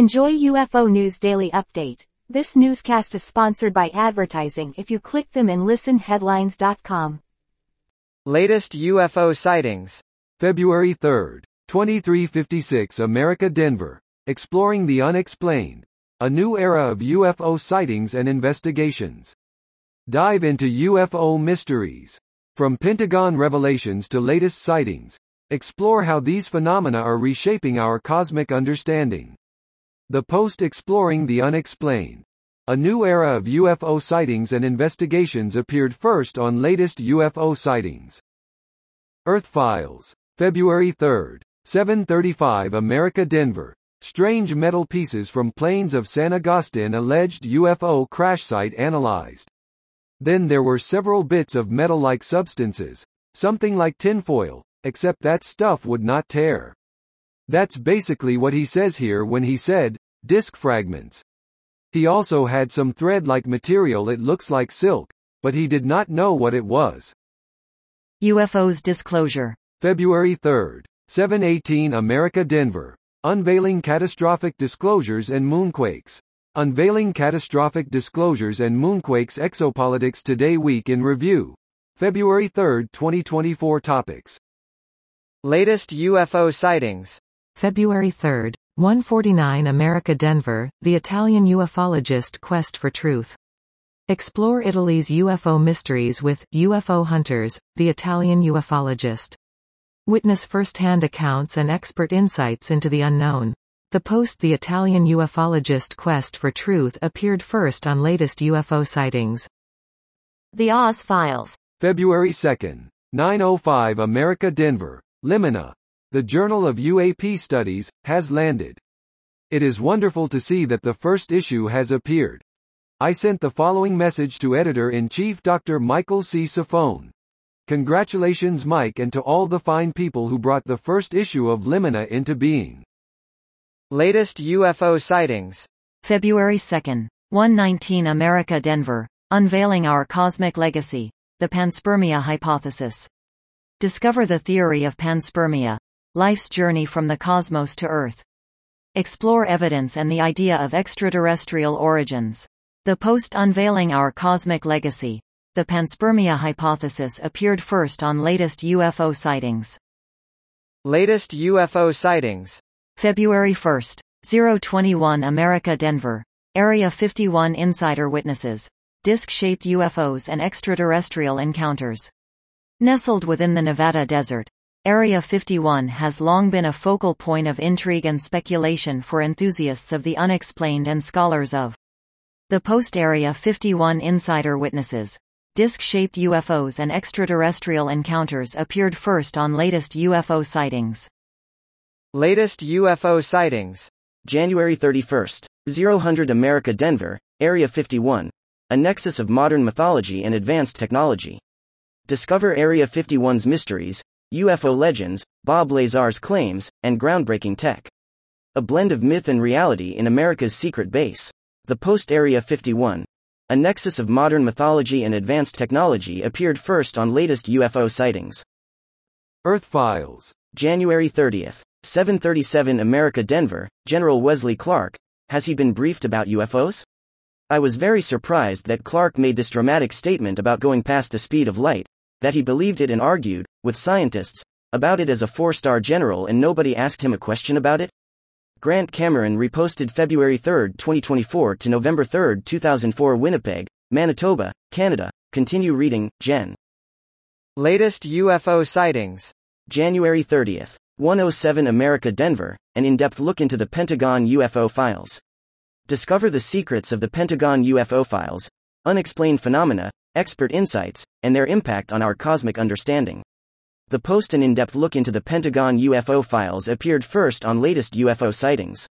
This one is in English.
Enjoy UFO News Daily Update. This newscast is sponsored by advertising if you click them and listen headlines.com. Latest UFO sightings. February 3, 2356 America Denver. Exploring the Unexplained. A new era of UFO sightings and investigations. Dive into UFO mysteries. From Pentagon revelations to latest sightings, explore how these phenomena are reshaping our cosmic understanding. The Post Exploring the Unexplained. A new era of UFO sightings and investigations appeared first on latest UFO sightings. Earth Files. February 3, 735 America Denver. Strange metal pieces from plains of San Agustin alleged UFO crash site analyzed. Then there were several bits of metal-like substances, something like tinfoil, except that stuff would not tear. That's basically what he says here when he said, disc fragments. He also had some thread-like material it looks like silk, but he did not know what it was. UFO's disclosure. February 3, 718 America Denver. Unveiling catastrophic disclosures and moonquakes. Unveiling catastrophic disclosures and moonquakes exopolitics today week in review. February 3, 2024 topics. Latest UFO sightings. February 3, 149 America Denver, the Italian ufologist quest for truth. Explore Italy's UFO mysteries with UFO Hunters, the Italian ufologist. Witness first-hand accounts and expert insights into the unknown. The post The Italian ufologist quest for truth appeared first on latest UFO sightings. The Oz Files. February 2, 905 America Denver, Limina. The Journal of UAP Studies, has landed. It is wonderful to see that the first issue has appeared. I sent the following message to Editor-in-Chief Dr. Michael C. Cifone. Congratulations Mike and to all the fine people who brought the first issue of Limina into being. Latest UFO sightings. February 2, 119 America Denver. Unveiling our cosmic legacy. The panspermia hypothesis. Discover the theory of panspermia. Life's journey from the cosmos to Earth. Explore evidence and the idea of extraterrestrial origins. The post unveiling our cosmic legacy. The panspermia hypothesis appeared first on latest UFO sightings. Latest UFO sightings. February 1, 021 America Denver. Area 51 Insider Witnesses. Disc-shaped UFOs and extraterrestrial encounters. Nestled within the Nevada desert, Area 51 has long been a focal point of intrigue and speculation for enthusiasts of the unexplained and scholars of the post-Area 51 Insider Witnesses. Disc-shaped UFOs and extraterrestrial encounters appeared first on latest UFO sightings. Latest UFO sightings. January 31st. 000 America Denver, Area 51. A nexus of modern mythology and advanced technology. Discover Area 51's mysteries, UFO legends, Bob Lazar's claims, and groundbreaking tech. A blend of myth and reality in America's secret base. The Post Area 51. A nexus of modern mythology and advanced technology appeared first on latest UFO sightings. Earth Files. January 30th. 737 America Denver, General Wesley Clark, has he been briefed about UFOs? I was very surprised that Clark made this dramatic statement about going past the speed of light, that he believed it and argued, with scientists, about it as a four star general and nobody asked him a question about it? Grant Cameron reposted February 3, 2024 to November 3, 2004 Winnipeg, Manitoba, Canada. Continue reading, Jen. Latest UFO sightings. January 30th. 107 America Denver, an in-depth look into the Pentagon UFO files. Discover the secrets of the Pentagon UFO files, unexplained phenomena, expert insights, and their impact on our cosmic understanding. The post an in-depth look into the Pentagon UFO files appeared first on latest UFO sightings.